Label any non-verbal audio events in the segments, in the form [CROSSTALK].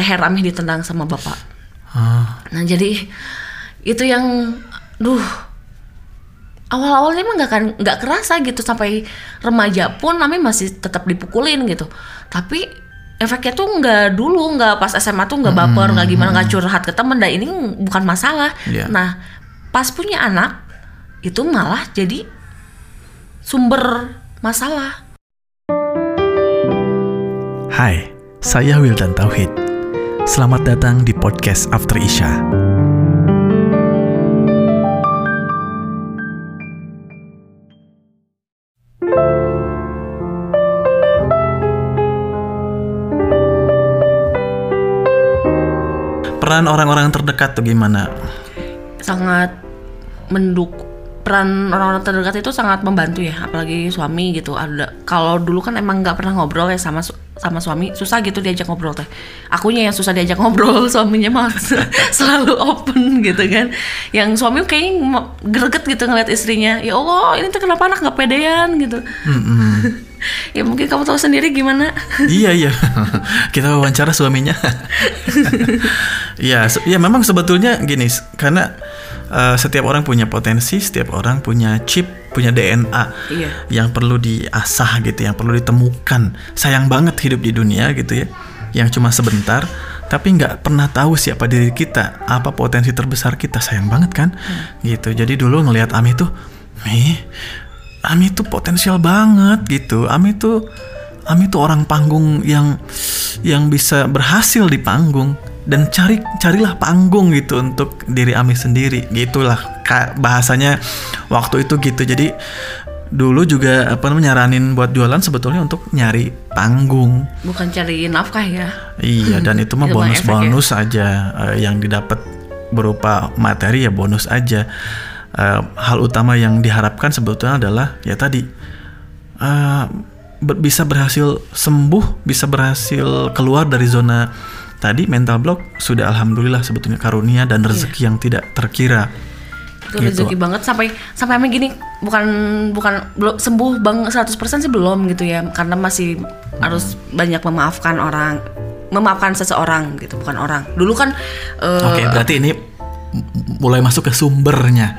leher Amih ditendang sama bapak. Ah, Nah jadi itu yang, duh, awal-awalnya emang nggak kan nggak kerasa gitu sampai remaja pun Amih masih tetap dipukulin gitu. Tapi efeknya tuh nggak dulu, nggak pas SMA tuh nggak baper, nggak gimana, nggak curhat ke temen. Dan ini bukan masalah. Iya. Nah pas punya anak itu malah jadi sumber masalah. Hai, saya Wildan Tauhid. Selamat datang di podcast After Isya. Peran orang-orang terdekat tuh gimana? sangat menduk peran orang-orang terdekat itu sangat membantu ya apalagi suami gitu. Ada kalau dulu kan emang nggak pernah ngobrol ya sama su- sama suami susah gitu diajak ngobrol teh. Akunya yang susah diajak ngobrol [LAUGHS] suaminya mah [LAUGHS] selalu open gitu kan. Yang suami kayaknya greget gitu ngeliat istrinya ya allah ini tuh kenapa anak nggak pedean? gitu [LAUGHS] [LAUGHS] ya mungkin kamu tahu sendiri gimana. [LAUGHS] Iya iya. [LAUGHS] Kita wawancara suaminya. Iya se- ya memang sebetulnya gini karena eh, setiap orang punya potensi setiap orang punya chip punya DNA Iya. yang perlu diasah gitu yang perlu ditemukan. Sayang banget hidup di dunia gitu ya yang cuma sebentar tapi nggak pernah tahu siapa diri kita apa potensi terbesar kita. Sayang banget kan? Gitu. Jadi dulu ngelihat Ami tuh nih Ami tuh potensial banget gitu. Ami tuh Ami tuh orang panggung yang yang bisa berhasil di panggung dan cari carilah panggung gitu untuk diri Ami sendiri. Gitulah bahasanya waktu itu gitu. Jadi dulu juga apa namanya nyaranin buat jualan sebetulnya untuk nyari panggung. Bukan cari nafkah ya? Iya dan itu mah efek ya. bonus-bonus aja. Eh, yang didapat berupa materi ya bonus aja Eh, hal utama yang diharapkan sebetulnya adalah ya tadi eh, ber- bisa berhasil sembuh bisa berhasil keluar dari zona tadi mental block sudah alhamdulillah sebetulnya karunia dan rezeki yang tidak terkira itu Gitu. rezeki banget sampai sampai emang gini bukan bukan belum sembuh bang 100% sih belum gitu ya karena masih harus banyak memaafkan orang memaafkan seseorang gitu bukan orang dulu kan eh, Oke, berarti ini mulai masuk ke sumbernya.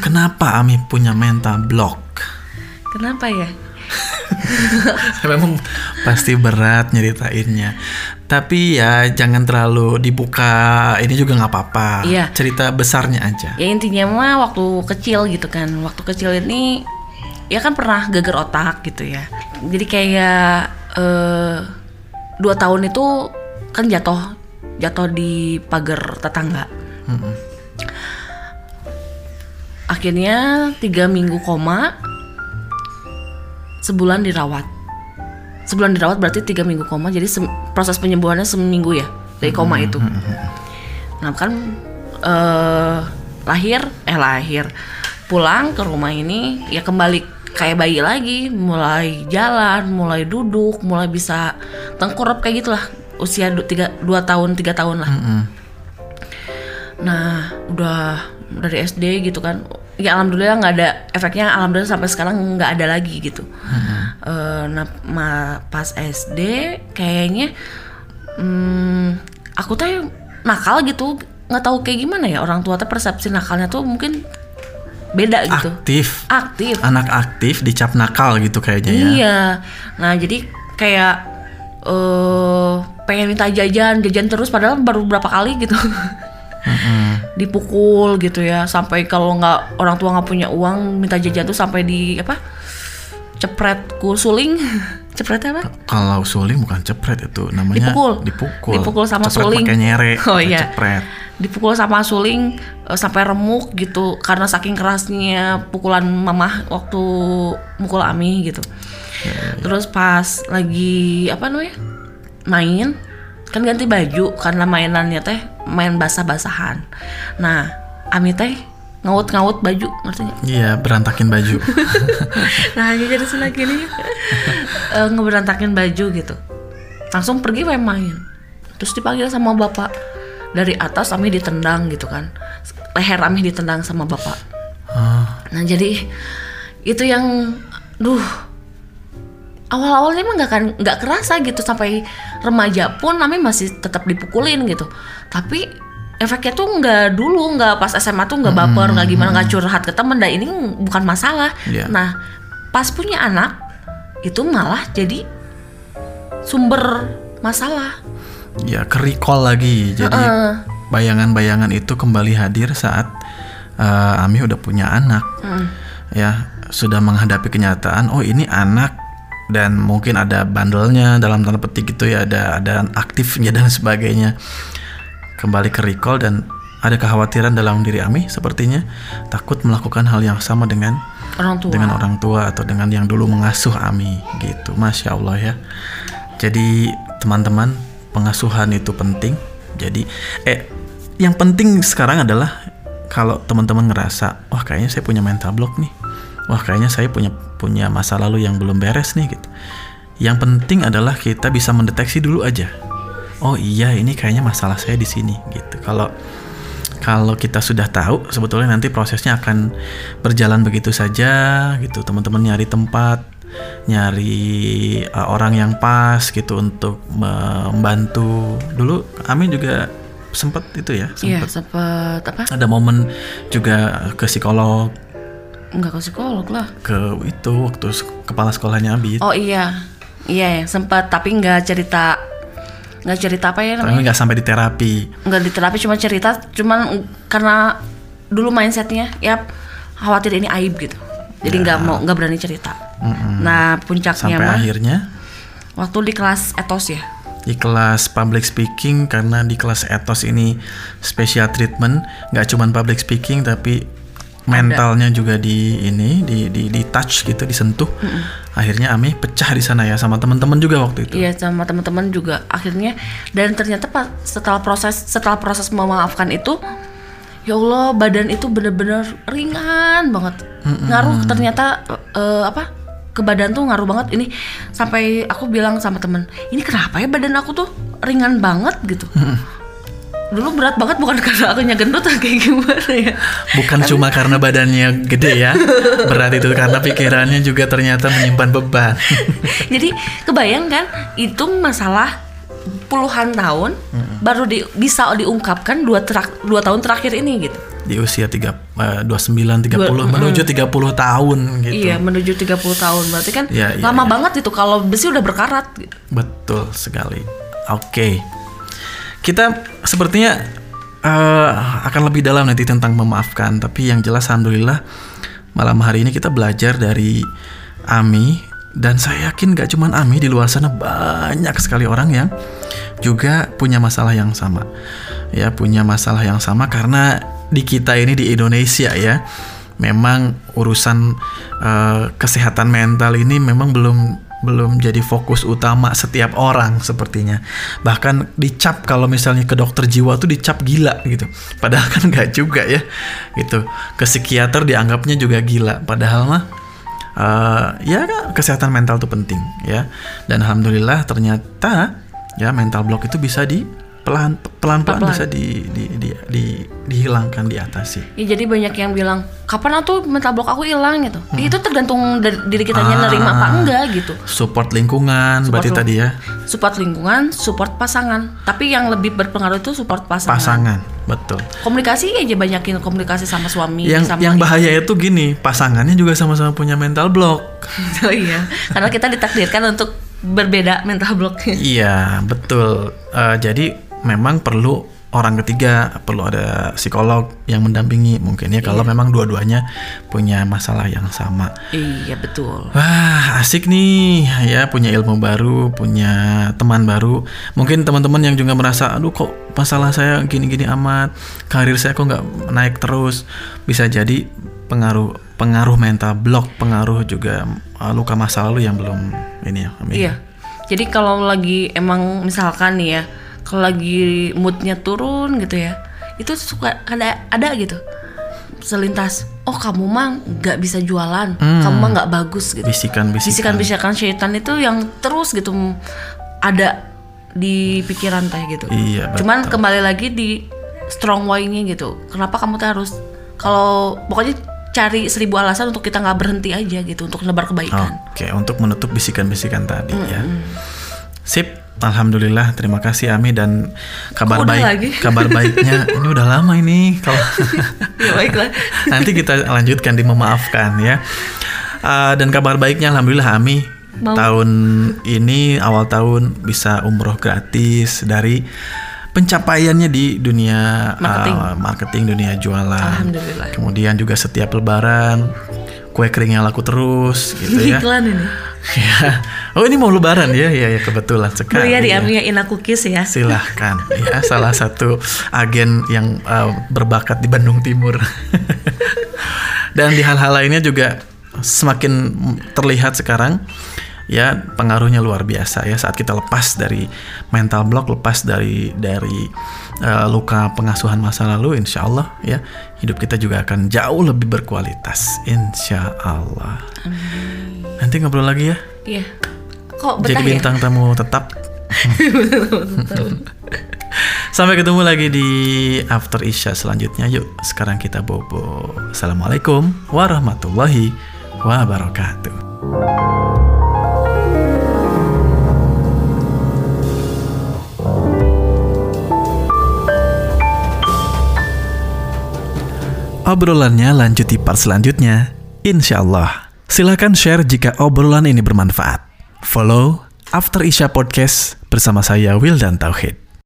Kenapa Ami punya mental block? kenapa ya [LAUGHS] Memang pasti berat nyeritainnya. Tapi ya jangan terlalu dibuka. Ini juga nggak apa-apa. Iya. Cerita besarnya aja. ya intinya mah waktu kecil gitu kan waktu kecil ini ya kan pernah geger otak gitu ya jadi kayak eh, dua tahun itu kan jatuh jatuh di pagar tetangga. Akhirnya tiga minggu koma sebulan dirawat sebulan dirawat berarti tiga minggu koma jadi proses penyembuhannya seminggu ya dari koma itu nah kan eh, lahir eh lahir pulang ke rumah ini ya kembali kayak bayi lagi mulai jalan mulai duduk mulai bisa tengkurap kayak gitulah usia du- tiga dua tahun tiga tahun lah. Nah, udah dari SD gitu kan. Ya alhamdulillah nggak ada efeknya. Alhamdulillah sampai sekarang nggak ada lagi gitu. Eh, nah, ma- pas SD kayaknya hmm, aku tuh nakal gitu. Nggak tahu kayak gimana ya orang tua tuh persepsi nakalnya tuh mungkin beda gitu. Aktif. Aktif. Anak aktif dicap nakal gitu kayaknya ya. Iya. Nah, jadi kayak eh pengen minta jajan, jajan terus padahal baru berapa kali gitu. [LAUGHS] Dipukul gitu ya, sampai kalau nggak orang tua nggak punya uang minta jajan tuh sampai di apa? Cepret ku suling. [LAUGHS] Cepret apa? Kalau suling bukan cepret itu namanya Dipukul. Dipukul. Dipukul sama Cepret suling. pakai nyere. [LAUGHS] Oh, iya. Cepret. Dipukul sama suling eh, sampai remuk gitu karena saking kerasnya pukulan mamah waktu mukul Ami gitu. Terus pas lagi apa namanya? main kan ganti baju karena mainannya teh main basah-basahan. Nah, Ami teh ngaut-ngaut baju, ngerti nggak? Iya, berantakin baju. [LAUGHS] Nah, jadi sebelah gini [LAUGHS] eh, ngeberantakin baju gitu. Langsung pergi main main. Terus dipanggil sama bapak. Dari atas Ami ditendang gitu kan. Leher Ami ditendang sama bapak. Ah, Nah, jadi itu yang duh awal-awalnya emang nggak kan nggak kerasa gitu sampai remaja pun Ami masih tetap dipukulin gitu tapi efeknya tuh nggak dulu nggak pas SMA tuh nggak baper nggak gimana nggak curhat ke temen dan ini bukan masalah Iya. nah pas punya anak itu malah jadi sumber masalah Ya ke recall lagi. Jadi Heeh. bayangan-bayangan itu kembali hadir saat eh, Ami udah punya anak. Ya, sudah menghadapi kenyataan, oh ini anak dan mungkin ada bandelnya dalam tanda petik gitu ya, ada ada aktifnya dan sebagainya. Kembali ke recall dan ada kekhawatiran dalam diri Ami sepertinya takut melakukan hal yang sama dengan orang tua dengan orang tua atau dengan yang dulu mengasuh Ami gitu. Masya Allah ya. Jadi teman-teman pengasuhan itu penting. Jadi eh yang penting sekarang adalah kalau teman-teman ngerasa wah kayaknya saya punya mental block nih. Wah kayaknya saya punya punya masa lalu yang belum beres nih gitu. Yang penting adalah kita bisa mendeteksi dulu aja. Oh iya ini kayaknya masalah saya di sini gitu. Kalau kalau kita sudah tahu sebetulnya nanti prosesnya akan berjalan begitu saja gitu teman-teman nyari tempat nyari uh, orang yang pas gitu untuk membantu dulu Amin juga sempat itu ya iya sempat sempet apa ada momen juga ke psikolog nggak ke psikolog lah. Ke itu waktu kepala sekolahnya Abi. Oh iya. Iya ya sempat tapi nggak cerita nggak cerita apa ya tapi namanya nggak sampai di terapi. Nggak di terapi cuma cerita cuman karena dulu mindsetnya ya khawatir ini aib gitu. Jadi nggak mau nggak berani cerita. Nah puncaknya sampai mah akhirnya? Waktu di kelas etos ya. Di kelas public speaking karena di kelas etos ini special treatment nggak cuman public speaking tapi mentalnya juga di ini di di, di touch gitu disentuh. Akhirnya Ami pecah di sana ya sama teman-teman juga waktu itu. Iya sama teman-teman juga. Akhirnya dan ternyata pas setelah proses setelah proses memaafkan itu ya Allah badan itu bener-bener ringan banget. Ngaruh ternyata eh, apa ke badan tuh ngaruh banget. Ini sampai aku bilang sama temen ini kenapa ya badan aku tuh ringan banget? gitu dulu berat banget bukan karena akunya gendut atau [LAUGHS] kayak gimana ya bukan cuma karena badannya gede ya berat itu karena pikirannya juga ternyata menyimpan beban [LAUGHS] jadi kebayang kan itu masalah puluhan tahun baru di, bisa diungkapkan dua terak, dua tahun terakhir ini gitu di usia tiga eh, 29 30 menuju 30 tahun gitu Iya, menuju 30 tahun. Berarti kan iya, lama iya. banget itu kalau besi udah berkarat gitu. Betul sekali. Oke. Kita sepertinya eh, akan lebih dalam nanti tentang memaafkan, tapi yang jelas alhamdulillah malam hari ini kita belajar dari Ami dan saya yakin gak cuman Ami di luar sana banyak sekali orang yang juga punya masalah yang sama. Ya, punya masalah yang sama karena di kita ini di Indonesia ya memang urusan eh, kesehatan mental ini memang belum belum jadi fokus utama setiap orang sepertinya. Bahkan dicap kalau misalnya ke dokter jiwa tuh dicap gila gitu. Padahal kan nggak juga ya. Gitu. Ke psikiater dianggapnya juga gila. Padahal mah eh, ya kesehatan mental tuh penting ya. Dan alhamdulillah ternyata ya mental block itu bisa di pelan pelan pelan Pelan-pelan. bisa di, di, di, di- dihilangkan diatasi. Ya, jadi banyak yang bilang kapan tuh mental block aku hilang gitu. Itu tergantung dari diri kitanya Ah. nerima apa enggak gitu. Support lingkungan Support berarti lu- tadi ya Support lingkungan, support pasangan. Tapi yang lebih berpengaruh itu support pasangan. pasangan betul. Komunikasi aja banyakin komunikasi sama suami yang sama yang bahaya itu gini pasangannya juga sama-sama punya mental block [LAUGHS] oh iya. Karena kita ditakdirkan untuk berbeda mental blocknya. iya betul Eh, jadi memang perlu orang ketiga perlu ada psikolog yang mendampingi mungkin ya kalau memang dua-duanya punya masalah yang sama Iya betul. Wah, asik nih ya punya ilmu baru, punya teman baru. Mungkin teman-teman yang juga merasa, aduh kok masalah saya gini-gini amat, karir saya kok nggak naik terus. Bisa jadi pengaruh pengaruh mental block, pengaruh juga uh, luka masa lalu yang belum ini ya. Amin. Iya. Jadi kalau lagi emang misalkan nih ya, kalau lagi moodnya turun gitu ya, itu suka ada ada gitu selintas. Oh kamu mah nggak bisa jualan, kamu mah nggak bagus gitu. Bisikan-bisikan. Bisikan-bisikan syaitan itu yang terus gitu ada di pikiran teh gitu. Iya, betul. Cuman kembali lagi di strong why-nya gitu. Kenapa kamu tuh harus kalau pokoknya cari seribu alasan untuk kita nggak berhenti aja gitu untuk nebar kebaikan. Oke, untuk menutup bisikan-bisikan tadi ya. Sip. Alhamdulillah, terima kasih Ami dan kabar baik, lagi? [LAUGHS] kabar baiknya ini udah lama ini kalau ya baiklah. [LAUGHS] nanti kita lanjutkan di memaafkan ya. Uh, dan kabar baiknya Alhamdulillah Ami Mau. tahun ini awal tahun bisa umroh gratis dari pencapaiannya di dunia Marketing. uh, marketing dunia jualan. Alhamdulillah. Kemudian juga setiap lebaran kue keringnya laku terus [LAUGHS] gitu ya. Iklan ini. Ya. Oh ini mau lebaran ya, ya, ya kebetulan sekali. ya di ya. Amiya Ina Cookies ya. Silahkan ya salah satu agen yang uh, berbakat di Bandung Timur. [LAUGHS] Dan di hal-hal lainnya juga semakin terlihat sekarang ya pengaruhnya luar biasa ya saat kita lepas dari mental block lepas dari dari uh, luka pengasuhan masa lalu insya Allah ya hidup kita juga akan jauh lebih berkualitas insya Allah nanti ngobrol lagi ya Iya. Kok betah jadi ya? bintang tamu tetap. [LAUGHS] Sampai ketemu lagi di After Isya selanjutnya. Yuk, sekarang kita bobo. Assalamualaikum warahmatullahi wabarakatuh. Obrolannya lanjut di part selanjutnya. Insya Allah. Silahkan share jika obrolan ini bermanfaat. Follow After Isya Podcast bersama saya Will dan Tauhid.